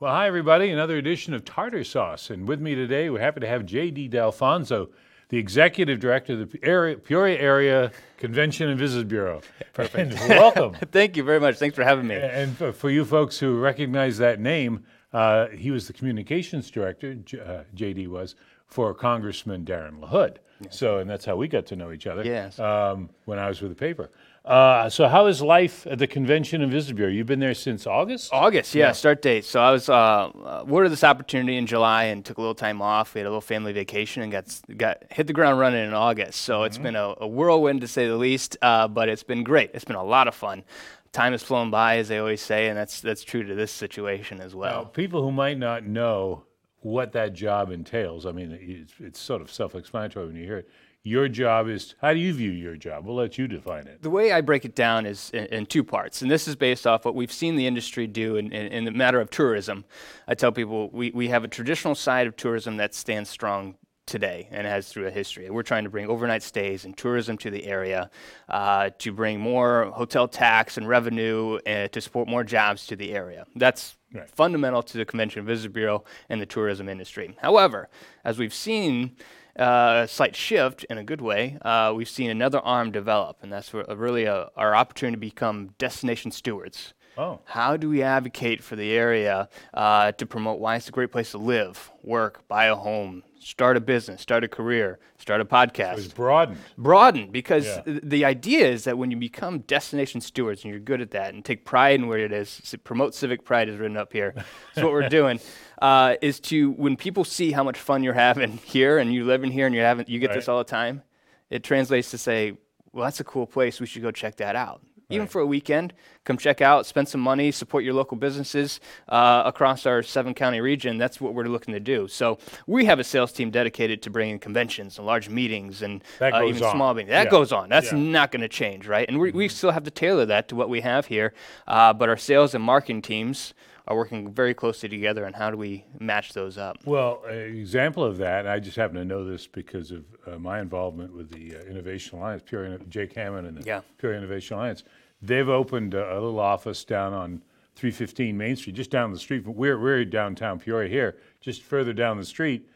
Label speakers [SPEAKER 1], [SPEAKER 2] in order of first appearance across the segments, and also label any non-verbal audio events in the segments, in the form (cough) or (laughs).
[SPEAKER 1] Well, hi, everybody. Another edition of Tarter Sauce. And with me today, we're happy to have J.D. Dalfonso, the Executive Director of the area, Peoria Area Convention and Visitors Bureau.
[SPEAKER 2] Perfect.
[SPEAKER 1] And welcome. (laughs)
[SPEAKER 2] Thank you very much. Thanks for having me.
[SPEAKER 1] and for, for you folks who recognize that name, uh, he was the Communications Director, uh, J.D. was, for Congressman Darin LaHood. So, and that's how we got to know each other
[SPEAKER 2] Yes.
[SPEAKER 1] um, when I was with the paper. Uh, so, how is life at the Convention and Visitors Bureau? You've been there since August?
[SPEAKER 2] August, yeah, start date. So I was uh, awarded this opportunity in July and took a little time off. We had a little family vacation and got got hit the ground running in August. So it's been a, a whirlwind to say the least, uh, but it's been great. It's been a lot of fun. Time has flown by, as they always say, and that's that's true to this situation as
[SPEAKER 1] Now,
[SPEAKER 2] well.
[SPEAKER 1] people who might not know what that job entails, I mean, it's, it's sort of self explanatory when you hear it. Your job is, how do you view your job? We'll let you define it.
[SPEAKER 2] The way I break it down is in, in two parts, and this is based off what we've seen the industry do in, in, in the matter of tourism. I tell people we, we have a traditional side of tourism that stands strong today and has through a history. We're trying to bring overnight stays and tourism to the area, uh, to bring more hotel tax and revenue, uh, to support more jobs to the area. That's
[SPEAKER 1] Right.
[SPEAKER 2] fundamental to the Convention and Visitor Bureau and the tourism industry. However, as we've seen uh, a slight shift in a good way, uh, we've seen another arm develop, and that's really uh our opportunity to become destination stewards.
[SPEAKER 1] Oh.
[SPEAKER 2] How do we advocate for the area uh, to promote why it's a great place to live, work, buy a home, start a business, start a career, start a podcast?
[SPEAKER 1] It's broadened.
[SPEAKER 2] broaden because
[SPEAKER 1] Yeah.
[SPEAKER 2] th- the idea is that when you become destination stewards and you're good at that and take pride in where it is, promote civic pride is written up here. That's what we're (laughs) doing. Uh, is to when people see how much fun you're having (laughs) here and you live in here and you're having you get this all the time, it translates to say, well, that's a cool place. We should go check that out. Even
[SPEAKER 1] Right.
[SPEAKER 2] for a weekend, come check out, spend some money, support your local businesses uh, across our seven county region. That's what we're looking to do. So we have a sales team dedicated to bringing conventions and large meetings and uh, even
[SPEAKER 1] on.
[SPEAKER 2] small meetings. That
[SPEAKER 1] Yeah.
[SPEAKER 2] goes on. That's
[SPEAKER 1] Yeah.
[SPEAKER 2] not going to change, right? And we, we still have to tailor that to what we have here. Uh, but our sales and marketing teams are working very closely together on how do we match those up.
[SPEAKER 1] Well, an example of that, I just happen to know this because of uh, my involvement with the uh, Innovation Alliance, Peoria, Jake Hammond and the
[SPEAKER 2] Yeah.
[SPEAKER 1] Peoria Innovation Alliance. They've opened a, a little office down on 315 Main Street, just down the street. From, we're, we're downtown Peoria here, just further down the street.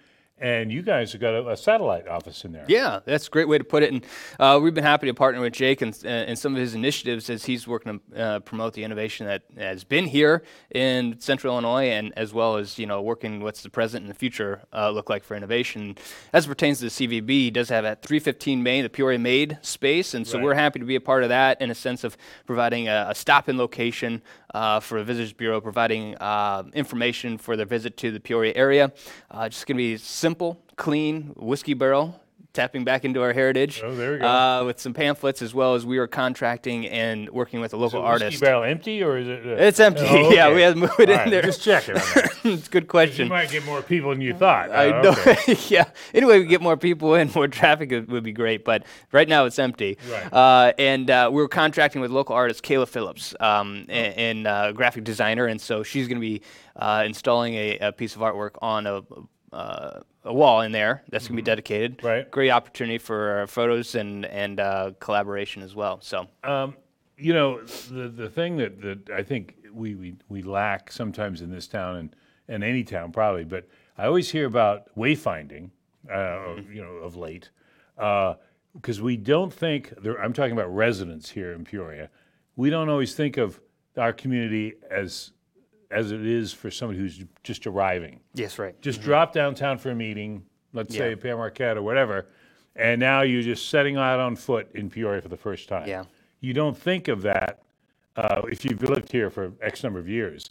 [SPEAKER 1] And you guys have got a, a satellite office in there.
[SPEAKER 2] Yeah, that's a great way to put it. And uh, we've been happy to partner with Jake and, uh, and some of his initiatives as he's working to uh, promote the innovation that has been here in Central Illinois, and as well as you know working what's the present and the future uh, look like for innovation. As it pertains to the CVB, he does have at 315 Main the Peoria Made space, and so
[SPEAKER 1] Right.
[SPEAKER 2] we're happy to be a part of that in a sense of providing a, a stop-in location uh, for a Visitors Bureau, providing uh, information for their visit to the Peoria area. Uh, just going to be simple, clean whiskey barrel. Tapping back into our heritage
[SPEAKER 1] Oh, there we go.
[SPEAKER 2] Uh, with some pamphlets, as well as we are contracting and working with a local
[SPEAKER 1] Is the
[SPEAKER 2] artist.
[SPEAKER 1] barrel empty or is it? Uh,
[SPEAKER 2] It's empty.
[SPEAKER 1] Oh, (laughs)
[SPEAKER 2] Yeah, we had to move it
[SPEAKER 1] All
[SPEAKER 2] in
[SPEAKER 1] right,
[SPEAKER 2] there.
[SPEAKER 1] Just checking (laughs)
[SPEAKER 2] it's a good
[SPEAKER 1] You
[SPEAKER 2] question.
[SPEAKER 1] might get more people than you thought.
[SPEAKER 2] I
[SPEAKER 1] Oh,
[SPEAKER 2] know.
[SPEAKER 1] okay. (laughs)
[SPEAKER 2] yeah. Anyway, we get more people in, more traffic would, would be great. But right now it's empty.
[SPEAKER 1] Right.
[SPEAKER 2] Uh, and uh, we were contracting with local artist Kayla Phillips, um, and, and uh, graphic designer, and so she's going to be uh, installing a, a piece of artwork on a. Uh, a wall in there that's going to be dedicated.
[SPEAKER 1] Mm-hmm. Right.
[SPEAKER 2] Great opportunity for uh, photos and and uh, collaboration as well. So
[SPEAKER 1] Um, you know, the the thing that, that I think we, we, we lack sometimes in this town and, and any town probably, but I always hear about wayfinding, uh, you know, of late, because we don't think, there, I'm talking about residents here in Peoria, we don't always think of our community as as it is for somebody who's just arriving.
[SPEAKER 2] yes, right.
[SPEAKER 1] Just drop downtown for a meeting, let's say
[SPEAKER 2] Yeah.
[SPEAKER 1] Pere Marquette or whatever, and now you're just setting out on foot in Peoria for the first time.
[SPEAKER 2] Yeah.
[SPEAKER 1] You don't think of that uh, if you've lived here for X number of years,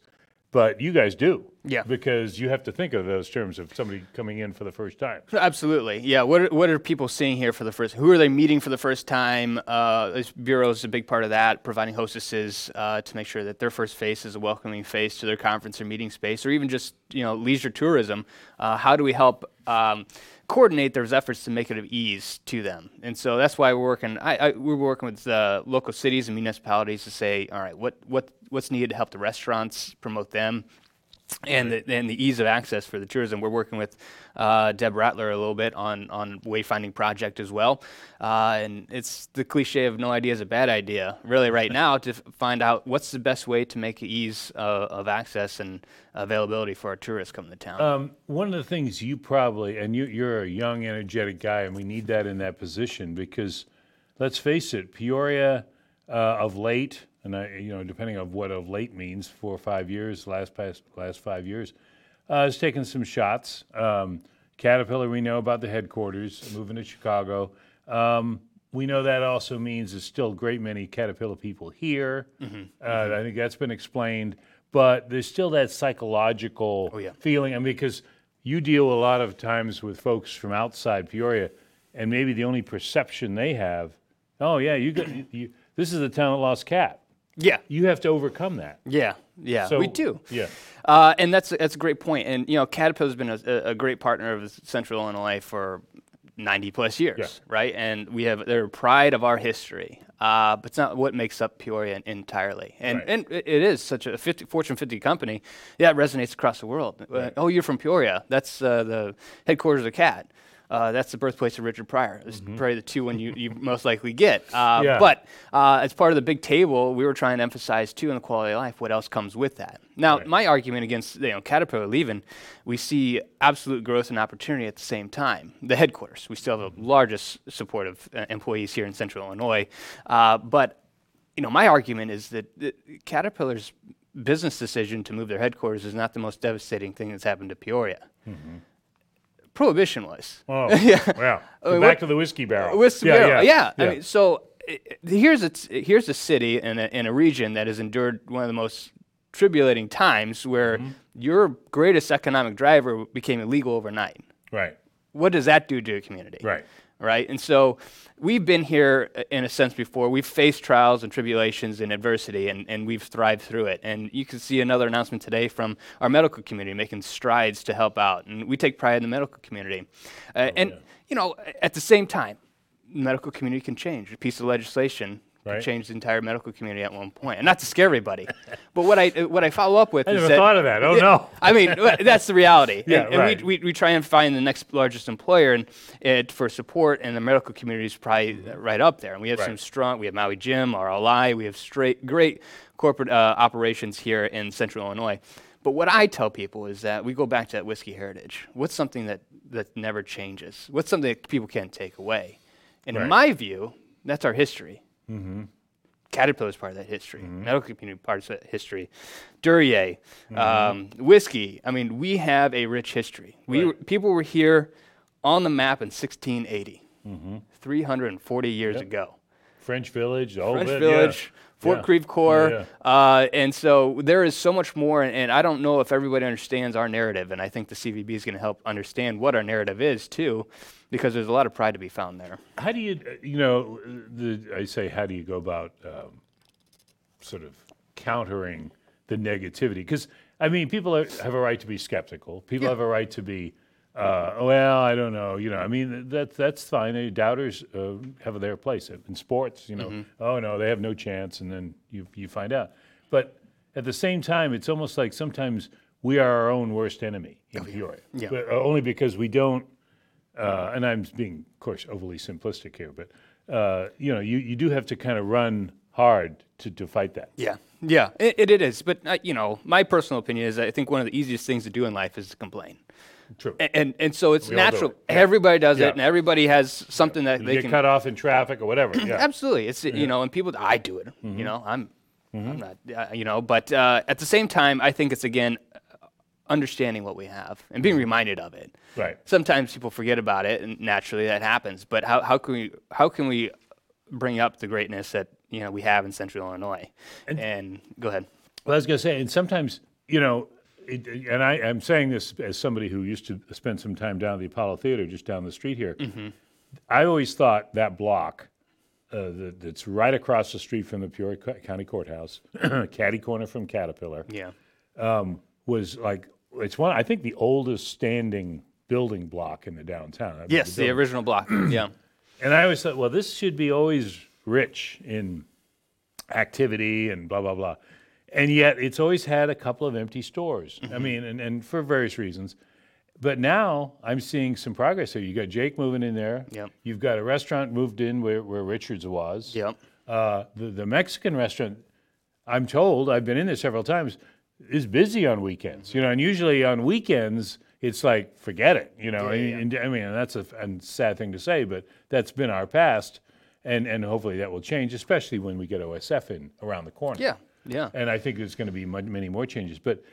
[SPEAKER 1] but you guys do.
[SPEAKER 2] Yeah.
[SPEAKER 1] Because you have to think of those terms of somebody coming in for the first time.
[SPEAKER 2] Absolutely, yeah. What are, what are people seeing here for the first? Who are they meeting for the first time? Uh, this bureau is a big part of that, providing hostesses uh, to make sure that their first face is a welcoming face to their conference or meeting space, or even just you know leisure tourism. Uh, how do we help um, coordinate those efforts to make it of ease to them? And so that's why we're working. I, I, we're working with uh, local cities and municipalities to say, all right, what what what's needed to help the restaurants promote them and the, and the ease of access for the tourism. We're working with uh, Deb Rattler a little bit on on wayfinding project as well, uh, and it's the cliche of no idea is a bad idea. Really, right (laughs) now to f- find out what's the best way to make ease uh, of access and availability for our tourists coming to town.
[SPEAKER 1] Um, one of the things you probably, and you, you're a young, energetic guy, and we need that in that position because, let's face it, Peoria uh, of late, and I, you know, depending on what of late means, four or five years, last past last five years, uh, has taken some shots. Um, Caterpillar, we know about the headquarters moving to Chicago. Um, we know that also means there's still a great many Caterpillar people here. Uh, I think that's been explained, but there's still that psychological oh,
[SPEAKER 2] yeah.
[SPEAKER 1] feeling. I mean, because you deal a lot of times with folks from outside Peoria, and maybe the only perception they have, oh yeah, you got you, this is the town that lost cat.
[SPEAKER 2] Yeah,
[SPEAKER 1] You have to overcome that.
[SPEAKER 2] yeah, yeah.
[SPEAKER 1] So
[SPEAKER 2] we do.
[SPEAKER 1] Yeah.
[SPEAKER 2] Uh, and that's that's a great point. And you know, Caterpillar's been a, a great partner of Central Illinois for 90 plus years,
[SPEAKER 1] Yeah.
[SPEAKER 2] right? And we have they're pride of our history. Uh, but it's not what makes up Peoria entirely. And
[SPEAKER 1] Right.
[SPEAKER 2] and it is such a 50, Fortune 50 company. Yeah, it resonates across the world. Uh, oh, you're from Peoria. That's uh, the headquarters of CAT. Uh, that's the birthplace of Richard Pryor. It's probably the two one you, you most likely get. Uh, (laughs)
[SPEAKER 1] Mm-hmm. Yeah.
[SPEAKER 2] But uh, as part of the big table, we were trying to emphasize too in the quality of life what else comes with that. Now,
[SPEAKER 1] Right.
[SPEAKER 2] my argument against you know Caterpillar leaving, we see absolute growth and opportunity at the same time. The headquarters, we still have the largest support of uh, employees here in Central Illinois, uh, but you know my argument is that, that Caterpillar's business decision to move their headquarters is not the most devastating thing that's happened to Peoria. Prohibition was.
[SPEAKER 1] Oh, (laughs) yeah. Go
[SPEAKER 2] mean,
[SPEAKER 1] back
[SPEAKER 2] what-
[SPEAKER 1] to the whiskey barrel.
[SPEAKER 2] Uh, whiskey
[SPEAKER 1] yeah,
[SPEAKER 2] barrel.
[SPEAKER 1] yeah,
[SPEAKER 2] I mean, so i- i- here's a here's a city and a, and a region that has endured one of the most tribulating times, where
[SPEAKER 1] Mm-hmm.
[SPEAKER 2] your greatest economic driver became illegal overnight.
[SPEAKER 1] right,
[SPEAKER 2] What does that do to a community?
[SPEAKER 1] right.
[SPEAKER 2] Right. And so we've been here uh, in a sense before. We've faced trials and tribulations and adversity, and, and we've thrived through it. And you can see another announcement today from our medical community making strides to help out. And we take pride in the medical community. Uh, and,
[SPEAKER 1] Oh, yeah.
[SPEAKER 2] you know, at the same time, the medical community can change. A piece of legislation
[SPEAKER 1] Right.
[SPEAKER 2] change the entire medical community at one point. And not to scare everybody, (laughs) but what I, what I follow up with is
[SPEAKER 1] I
[SPEAKER 2] is
[SPEAKER 1] never
[SPEAKER 2] that
[SPEAKER 1] thought of that. Oh no. (laughs)
[SPEAKER 2] I mean, that's the reality. (laughs)
[SPEAKER 1] Yeah,
[SPEAKER 2] and, and
[SPEAKER 1] right.
[SPEAKER 2] we, we, we try and find the next largest employer and it, for support, and the medical community is probably right up there. And we have some
[SPEAKER 1] Right.
[SPEAKER 2] strong, we have Maui Jim, RLI, we have straight, great corporate uh, operations here in central Illinois. But what I tell people is that we go back to that whiskey heritage. What's something that, that never changes? What's something that people can't take away? And in my view, that's our history. Mm-hmm. Caterpillar is part of that history. Mm-hmm. Medical community part of that history. Duryea, mm-hmm. um, whiskey. I mean, we have a rich history. We
[SPEAKER 1] Right.
[SPEAKER 2] people were here on the map in 1680, 340 years ago.
[SPEAKER 1] French Village, the
[SPEAKER 2] French Village. Fort
[SPEAKER 1] Yeah.
[SPEAKER 2] Creve Coeur,
[SPEAKER 1] Yeah,
[SPEAKER 2] Uh, and so there is so much more. And, and I don't know if everybody understands our narrative, and I think the CVB is going to help understand what our narrative is too, because there's a lot of pride to be found there.
[SPEAKER 1] How do you, uh, you know, the, I say, how do you go about um, sort of countering the negativity? Because, I mean, people are, have a right to be skeptical. People have a right to be, uh, well, I don't know, you know, I mean, that, that's fine. Doubters uh, have their place in sports, you know,
[SPEAKER 2] Mm-hmm.
[SPEAKER 1] oh, no, they have no chance, and then you, you find out. But at the same time, it's almost like sometimes we are our own worst enemy in Peoria.
[SPEAKER 2] Oh, Yeah.
[SPEAKER 1] But, uh, only because we don't uh, and I'm being, of course, overly simplistic here, but uh, you know, you, you do have to kind of run hard to, to fight that.
[SPEAKER 2] Yeah, yeah, it, it, it is. But uh, you know, my personal opinion is I think one of the easiest things to do in life is to complain.
[SPEAKER 1] True.
[SPEAKER 2] And and, and so it's
[SPEAKER 1] We all do
[SPEAKER 2] natural.
[SPEAKER 1] it. Yeah.
[SPEAKER 2] Everybody does
[SPEAKER 1] Yeah.
[SPEAKER 2] it, and everybody has something that
[SPEAKER 1] You
[SPEAKER 2] they
[SPEAKER 1] get
[SPEAKER 2] can.
[SPEAKER 1] cut off in traffic or whatever. Yeah. (clears throat)
[SPEAKER 2] Absolutely, it's you know, and people I do it.
[SPEAKER 1] Mm-hmm.
[SPEAKER 2] You know, I'm I'm not uh, you know, but uh, at the same time, I think it's again uh, understanding what we have and
[SPEAKER 1] Mm-hmm.
[SPEAKER 2] being reminded of it.
[SPEAKER 1] Right.
[SPEAKER 2] Sometimes people forget about it, and naturally that happens. But how how can we how can we bring up the greatness that you know we have in Central Illinois? And, go ahead.
[SPEAKER 1] Well, I was going to say, and sometimes, you know, it, and I, I'm saying this as somebody who used to spend some time down at the Apollo Theater just down the street here.
[SPEAKER 2] Mm-hmm.
[SPEAKER 1] I always thought that block uh, that, that's right across the street from the Peoria County Courthouse, (clears throat) caddy corner from Caterpillar,
[SPEAKER 2] Yeah.
[SPEAKER 1] was like, it's one, I think the oldest standing building block in the downtown. I
[SPEAKER 2] Yes, the
[SPEAKER 1] building-
[SPEAKER 2] original block. (clears throat) yeah.
[SPEAKER 1] And I always thought, well, this should be always rich in activity and blah blah blah. And yet it's always had a couple of empty stores.
[SPEAKER 2] Mm-hmm.
[SPEAKER 1] I mean, and, and for various reasons. But now I'm seeing some progress here. You got Jake moving in there.
[SPEAKER 2] Yep.
[SPEAKER 1] You've got a restaurant moved in where, where Richards was.
[SPEAKER 2] Yep.
[SPEAKER 1] Uh, the, the Mexican restaurant, I'm told, I've been in there several times, is busy on weekends. You know, and usually on weekends, it's like, forget it. You know, and, and, I mean, that's a, a sad thing to say, but that's been our past. And, and hopefully that will change, especially when we get OSF in around the corner.
[SPEAKER 2] Yeah. Yeah.
[SPEAKER 1] And I think there's going to be many more changes. But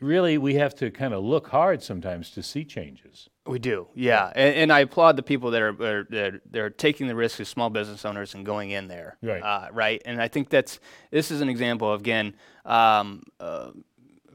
[SPEAKER 1] really, we have to kind of look hard sometimes to see changes.
[SPEAKER 2] We do, yeah, and, and I applaud the people that are, are they're, they're taking the risk as small business owners and going in there,
[SPEAKER 1] Right.
[SPEAKER 2] Uh, right, and I think that's this is an example of again, um, uh,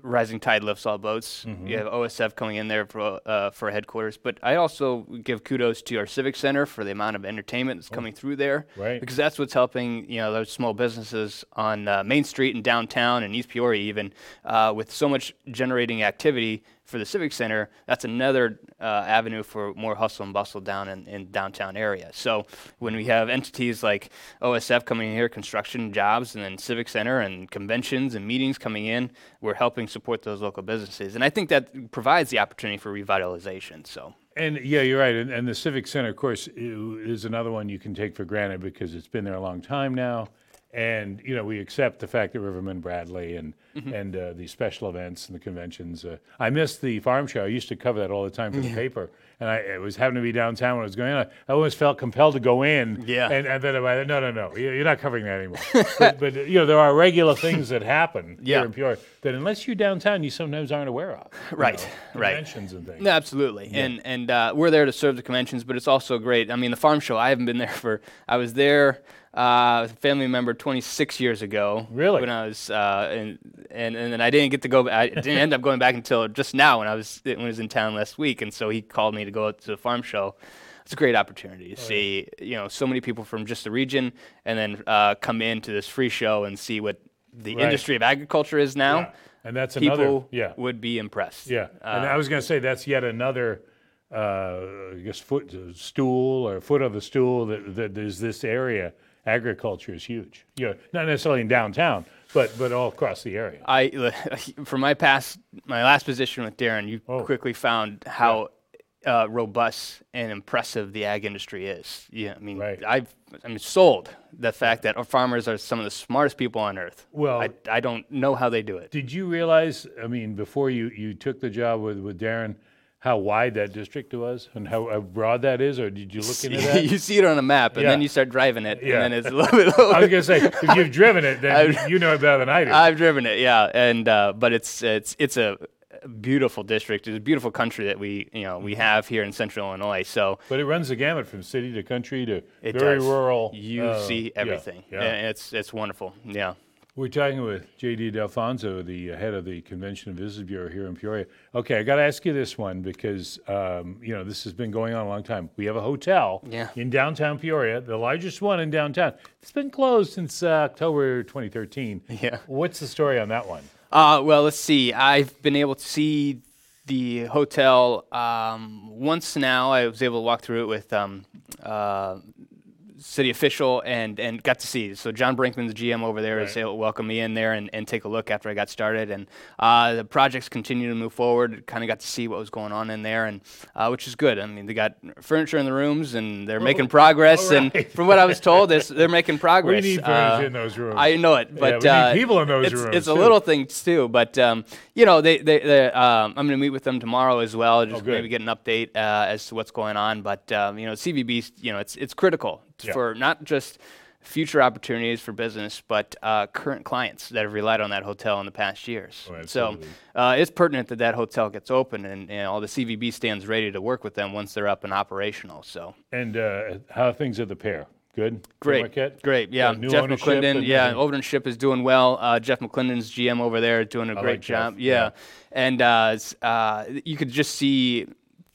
[SPEAKER 2] rising tide lifts all boats.
[SPEAKER 1] Mm-hmm.
[SPEAKER 2] You have OSF coming in there for uh, for headquarters, but I also give kudos to our civic center for the amount of entertainment that's coming through there,
[SPEAKER 1] Oh. Right.
[SPEAKER 2] Because that's what's helping you know those small businesses on uh, Main Street and downtown and East Peoria even uh, with so much generating activity for the civic center. That's another uh, avenue for more hustle and bustle down in, in downtown area. So when we have entities like OSF coming in here, construction jobs, and then civic center and conventions and meetings coming in, we're helping support those local businesses, and I think that provides the opportunity for revitalization. So.
[SPEAKER 1] And yeah, you're right. And, and the Civic Center, of course, is another one you can take for granted because it's been there a long time now. And, you know, we accept the fact that Rivermen Bradley and, and uh, the special events and the conventions. Uh, I missed the farm show. I used to cover that all the time for the paper. And I it was happened to be downtown when I was going on. I always felt compelled to go in.
[SPEAKER 2] Yeah.
[SPEAKER 1] And, and then I, no, no, no, you- you're not covering that anymore. (laughs) but, but, you know, there are regular things that happen (laughs)
[SPEAKER 2] Yeah.
[SPEAKER 1] here in Peoria that unless you're downtown, you sometimes aren't aware of. (laughs)
[SPEAKER 2] Right,
[SPEAKER 1] know,
[SPEAKER 2] right.
[SPEAKER 1] Conventions and things.
[SPEAKER 2] No, absolutely, and and uh, we're there to serve the conventions, but it's also great. I mean, the farm show. I haven't been there for. I was there, uh, a family member, 26 years ago.
[SPEAKER 1] Really?
[SPEAKER 2] When I was, uh, and and and then I didn't get to go. I (laughs) didn't end up going back until just now when I was when I was in town last week, and so he called me to go out to the farm show. It's a great opportunity
[SPEAKER 1] Oh,
[SPEAKER 2] to see, you know, so many people from just the region, and then uh, come into this free show and see what the
[SPEAKER 1] Right.
[SPEAKER 2] industry of agriculture is now.
[SPEAKER 1] Yeah. And that's another. Yeah.
[SPEAKER 2] would be impressed.
[SPEAKER 1] Yeah, and I was going to say that's yet another, uh, I guess, foot uh, stool or foot of the stool that, that there's this area. Agriculture is huge. You know, not necessarily in downtown, but but all across the area.
[SPEAKER 2] I, (laughs) from my past, my last position with Darin, you
[SPEAKER 1] Oh.
[SPEAKER 2] quickly found how uh, robust and impressive the ag industry is. Yeah, I mean,
[SPEAKER 1] Right.
[SPEAKER 2] I've I'm sold the fact that our farmers are some of the smartest people on earth.
[SPEAKER 1] Well-
[SPEAKER 2] I, I don't know how they do it.
[SPEAKER 1] Did you realize? I mean, before you you took the job with with Darin, how wide that district was and how, broad that is, or did you look into that? (laughs)
[SPEAKER 2] you see it on a map, and then you start driving it,
[SPEAKER 1] Yeah.
[SPEAKER 2] and then it's a little bit. (laughs)
[SPEAKER 1] I was going to say, if you've driven it, then (laughs) you know it better than I do.
[SPEAKER 2] I've driven it, yeah, and uh, but it's it's it's a beautiful district. It's a beautiful country that we you know
[SPEAKER 1] Mm-hmm.
[SPEAKER 2] we have here in Central Illinois. So
[SPEAKER 1] but it runs the gamut from city to country to very
[SPEAKER 2] does.
[SPEAKER 1] rural.
[SPEAKER 2] You
[SPEAKER 1] uh,
[SPEAKER 2] see
[SPEAKER 1] yeah,
[SPEAKER 2] everything.
[SPEAKER 1] yeah.
[SPEAKER 2] And it's it's wonderful. Yeah.
[SPEAKER 1] We're talking with J.D. Dalfonso, the uh, head of the Convention and Visitors Bureau here in Peoria. Okay, I got to ask you this one because um, you know this has been going on a long time. We have a hotel
[SPEAKER 2] Yeah.
[SPEAKER 1] in downtown Peoria, the largest one in downtown. It's been closed since uh, October 2013.
[SPEAKER 2] Yeah.
[SPEAKER 1] What's the story on that one?
[SPEAKER 2] Uh, well, let's see. I've been able to see the hotel um, once now. I was able to walk through it with um, uh, city official and, and got to see. So John Brinkman's GM over there was
[SPEAKER 1] Right.
[SPEAKER 2] able to welcome me in there and, and take a look after I got started. And uh, the projects continue to move forward. Kind of got to see what was going on in there, and uh, which is good. I mean, they got furniture in the rooms and they're making progress.
[SPEAKER 1] all
[SPEAKER 2] And from what I was told, is they're making progress. (laughs)
[SPEAKER 1] We need
[SPEAKER 2] Uh,
[SPEAKER 1] furniture in those rooms.
[SPEAKER 2] I know it, but
[SPEAKER 1] we need
[SPEAKER 2] uh,
[SPEAKER 1] people in those
[SPEAKER 2] it's,
[SPEAKER 1] rooms,
[SPEAKER 2] It's a little things too, but um, you know, they, they, they um, I'm going to meet with them tomorrow as well, just
[SPEAKER 1] Oh,
[SPEAKER 2] maybe get an update uh, as to what's going on. But um, you know, CVB, you know, it's it's critical
[SPEAKER 1] Yeah.
[SPEAKER 2] for not just future opportunities for business, but uh, current clients that have relied on that hotel in the past years.
[SPEAKER 1] Oh,
[SPEAKER 2] so uh, it's pertinent that that hotel gets open and, and all the CVB stands ready to work with them once they're up and operational. So
[SPEAKER 1] And uh, how are things at the Pere? Good.
[SPEAKER 2] Great, great, yeah.
[SPEAKER 1] new
[SPEAKER 2] Jeff McClendon,
[SPEAKER 1] and
[SPEAKER 2] yeah,
[SPEAKER 1] everything?
[SPEAKER 2] ownership is doing well. Uh, Jeff McClendon's GM over there doing a great
[SPEAKER 1] like
[SPEAKER 2] job.
[SPEAKER 1] yeah.
[SPEAKER 2] Yeah, and uh, uh, you could just see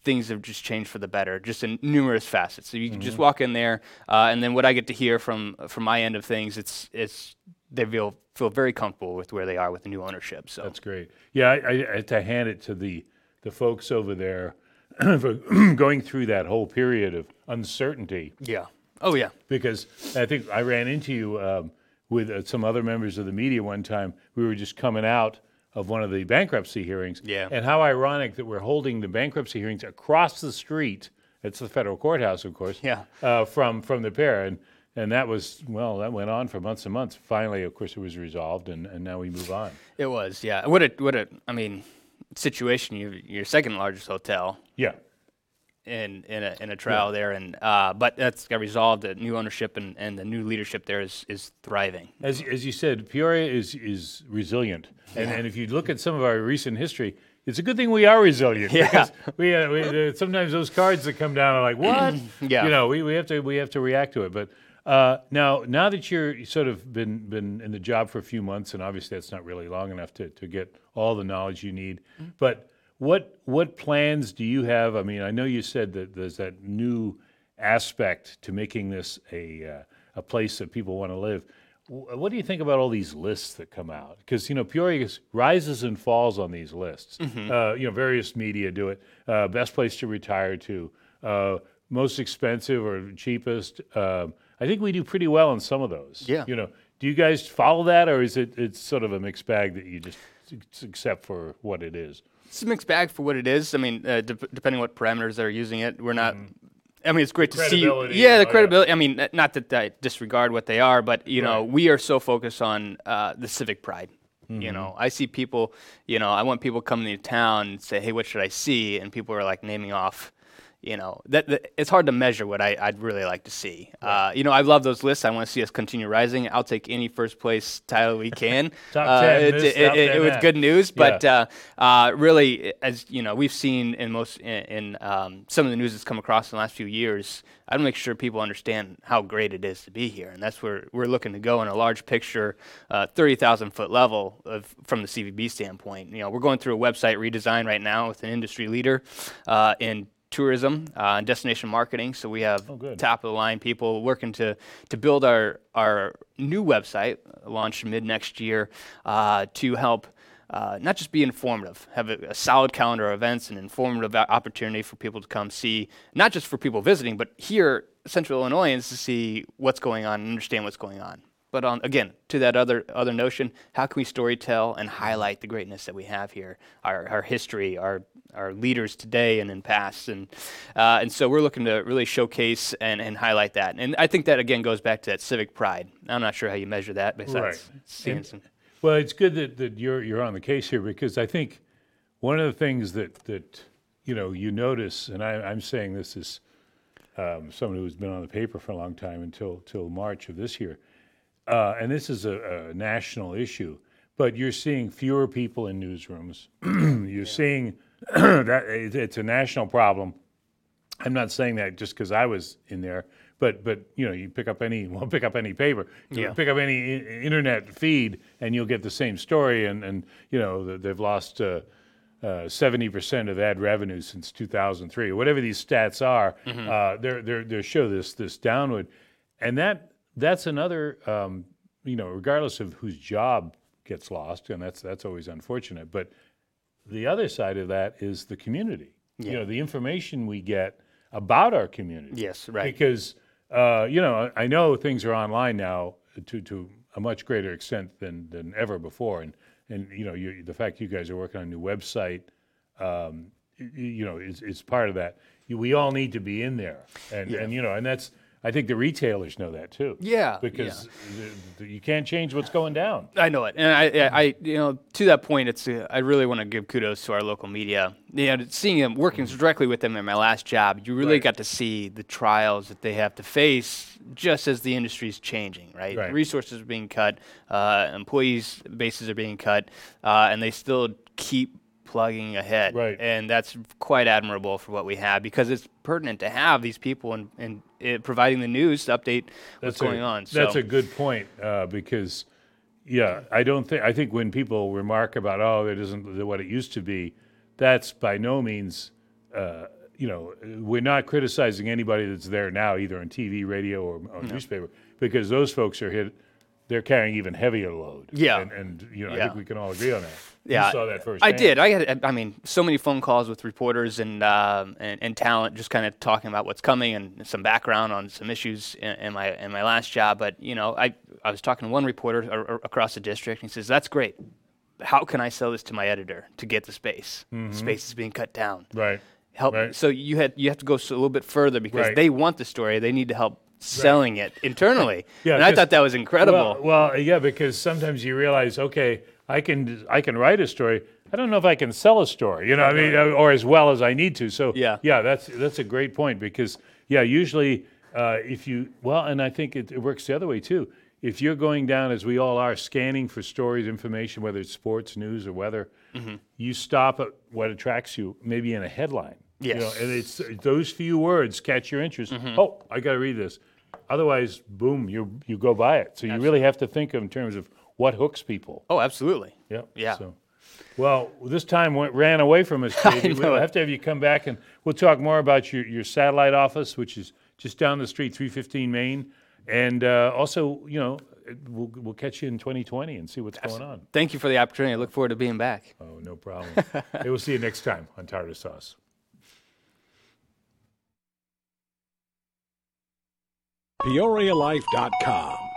[SPEAKER 2] things have just changed for the better, just in numerous facets. So you can
[SPEAKER 1] Mm-hmm.
[SPEAKER 2] just walk in there, uh, and then what I get to hear from from my end of things, it's it's they feel feel very comfortable with where they are with the new ownership. So
[SPEAKER 1] That's great. Yeah, I, I, to hand it to the the folks over there (clears throat) for (clears throat) going through that whole period of uncertainty
[SPEAKER 2] yeah, oh yeah,
[SPEAKER 1] because I think I ran into you um, with uh, some other members of the media one time. We were just coming out of one of the bankruptcy hearings.
[SPEAKER 2] Yeah.
[SPEAKER 1] And how ironic that we're holding the bankruptcy hearings across the street. It's the federal courthouse, of course.
[SPEAKER 2] Yeah.
[SPEAKER 1] Uh, from from the Pere, and and that was well, that went on for months and months. Finally, of course, it was resolved, and, and now we move on.
[SPEAKER 2] It was, yeah. What a what a I mean situation. You your second largest hotel
[SPEAKER 1] Yeah.
[SPEAKER 2] In in a in a trial there, and uh, but that's got resolved. The new ownership and, and the new leadership there is is thriving.
[SPEAKER 1] As, as you said, Peoria is, is resilient. And, and if you look at some of our recent history, it's a good thing we are resilient.
[SPEAKER 2] Yeah.
[SPEAKER 1] Because we, uh, we, uh, sometimes those cards that come down are like, what? (clears throat)
[SPEAKER 2] Yeah.
[SPEAKER 1] You know, we, we, have to, we have to react to it. But uh, now, now that you're sort of been, been in the job for a few months, and obviously that's not really long enough to, to get all the knowledge you need, but what, what plans do you have? I mean, I know you said that there's that new aspect to making this a, uh, a place that people want to live. Wh- What do you think about all these lists that come out? Because you know Peoria rises and falls on these lists. Uh, you know, various media do it. Uh, best place to retire to, uh, most expensive or cheapest. Um I think we do pretty well in some of those.
[SPEAKER 2] Yeah.
[SPEAKER 1] You know, do you guys follow that, or is it it's sort of a mixed bag that you just accept for what it is?
[SPEAKER 2] It's a mixed bag for what it is. I mean, uh, dep depending what parameters they're using it, we're not. I mean, it's great to see. Yeah,
[SPEAKER 1] oh,
[SPEAKER 2] the
[SPEAKER 1] yeah.
[SPEAKER 2] credibility. I mean, not that I disregard what they are, but you know, we are so focused on uh, the civic pride.
[SPEAKER 1] Mm-hmm.
[SPEAKER 2] You know, I see people. You know, I want people coming to town and say, "Hey, what should I see?" And people are like naming off. You know, that, that it's hard to measure what I, I'd really like to see. Uh, you know, I love those lists. I want to see us continue rising. I'll take any first place title we (laughs) can.
[SPEAKER 1] Top
[SPEAKER 2] Uh,
[SPEAKER 1] 10
[SPEAKER 2] it's- it,
[SPEAKER 1] top
[SPEAKER 2] it-
[SPEAKER 1] 10
[SPEAKER 2] it was good news, but
[SPEAKER 1] Yeah.
[SPEAKER 2] uh, uh, really, as you know, we've seen in most in, in um, some of the news that's come across in the last few years. I want to make sure people understand how great it is to be here, and that's where we're looking to go in a large picture, uh, thirty thousand foot level of from the CVB standpoint. You know, we're going through a website redesign right now with an industry leader uh, in tourism uh, and destination marketing. So we have
[SPEAKER 1] good.
[SPEAKER 2] top of the line people working to to build our our new website, launched mid next year, uh, to help. Uh, not just be informative, have a, a solid calendar of events and informative opportunity for people to come see, not just for people visiting, but here, Central Illinoisans, to see what's going on and understand what's going on. But on again, to that other other notion, how can we storytell and highlight the greatness that we have here, our, our history, our our leaders today and in past, and uh, and so we're looking to really showcase and, and highlight that. And I think that again goes back to that civic pride. I'm not sure how you measure that besides
[SPEAKER 1] Right.
[SPEAKER 2] seeing
[SPEAKER 1] And-
[SPEAKER 2] some.
[SPEAKER 1] Well, it's good that, that you're you're on the case here because I think one of the things that that you know you notice, and I, I'm saying this as um, someone who's been on the paper for a long time until till March of this year, uh, and this is a, a national issue. But you're seeing fewer people in newsrooms. (clears throat) you're seeing (clears throat) that it- it's a national problem. I'm not saying that just because I was in there, but but you know, you pick up any (laughs) well, pick up any paper, you
[SPEAKER 2] Yeah.
[SPEAKER 1] pick up any I- internet feed, and you'll get the same story. And and you know, they've lost seventy percent of ad revenue since 2003, or whatever these stats are. Uh, they're they're they show this this downward, and that that's another um, you know, regardless of whose job gets lost, and that's that's always unfortunate, but the other side of that is the community. You know, the information we get about our community.
[SPEAKER 2] Yes, right.
[SPEAKER 1] Because uh, you know, I know things are online now to to a much greater extent than than ever before, and and you know, you, the fact you guys are working on a new website, um, y- y- you know, is is part of that. You, we all need to be in there, and and you know, and that's. I think the retailers know that too.
[SPEAKER 2] Yeah,
[SPEAKER 1] Because the, the, you can't change what's going down.
[SPEAKER 2] I know it, and I, I, I you know, to that point, it's. Uh, I really want to give kudos to our local media. You know, seeing them working directly with them in my last job, you really
[SPEAKER 1] Right.
[SPEAKER 2] got to see the trials that they have to face, just as the industry is changing. Right,
[SPEAKER 1] Right.
[SPEAKER 2] resources are being cut, uh, employees' bases are being cut, uh, and they still keep plugging ahead.
[SPEAKER 1] Right.
[SPEAKER 2] and that's quite admirable for what we have because it's pertinent to have these people and and uh, providing the news to update what's
[SPEAKER 1] a-
[SPEAKER 2] going on.
[SPEAKER 1] That's a good point uh, because, yeah, I don't think I think when people remark about oh it isn't what it used to be, that's by no means. Uh, you know, we're not criticizing anybody that's there now, either on TV, radio, or, or newspaper, because those folks are hit they're carrying even heavier load.
[SPEAKER 2] Yeah.
[SPEAKER 1] and, and you know, I think we can all agree on that.
[SPEAKER 2] Yeah,
[SPEAKER 1] you saw that first.
[SPEAKER 2] I did. I had, I mean, so many phone calls with reporters and um, and, and talent, just kind of talking about what's coming and some background on some issues in, in my in my last job. But you know, I I was talking to one reporter a- a- across the district, and he says, "That's great. How can I sell this to my editor to get the space? Space is being cut down.
[SPEAKER 1] Right.
[SPEAKER 2] Help.
[SPEAKER 1] Right.
[SPEAKER 2] So you had you have to go a little bit further because
[SPEAKER 1] Right.
[SPEAKER 2] they want the story. They need to help selling it internally. (laughs)
[SPEAKER 1] Yeah,
[SPEAKER 2] and I thought that was incredible.
[SPEAKER 1] Well, well, yeah, because sometimes you realize, okay, I can I can write a story. I don't know if I can sell a story, you know, I mean, or as well as I need to. So
[SPEAKER 2] Yeah.
[SPEAKER 1] yeah, that's that's a great point because yeah, usually uh, if you well, and I think it, it works the other way too. If you're going down as we all are, scanning for stories, information, whether it's sports, news, or weather,
[SPEAKER 2] Mm-hmm.
[SPEAKER 1] you stop at what attracts you, maybe in a headline. You know,
[SPEAKER 2] Yes. Mm-hmm.
[SPEAKER 1] and it's those few words catch your interest. Oh, I got to read this. Otherwise, boom, you you go by it. So you really have to think in terms of what hooks people.
[SPEAKER 2] oh, absolutely.
[SPEAKER 1] Yeah.
[SPEAKER 2] Yeah.
[SPEAKER 1] So, well, this time went, ran away from us, (laughs) Katie. We'll have to have you come back and we'll talk more about your, your satellite office, which is just down the street, 315 Main. And uh, also, you know, we'll, we'll catch you in 2020 and see what's going on.
[SPEAKER 2] Thank you for the opportunity. I look forward to being back.
[SPEAKER 1] Oh, no problem. (laughs) hey, we'll see you next time on Tarter Sauce.
[SPEAKER 3] PeoriaLife.com.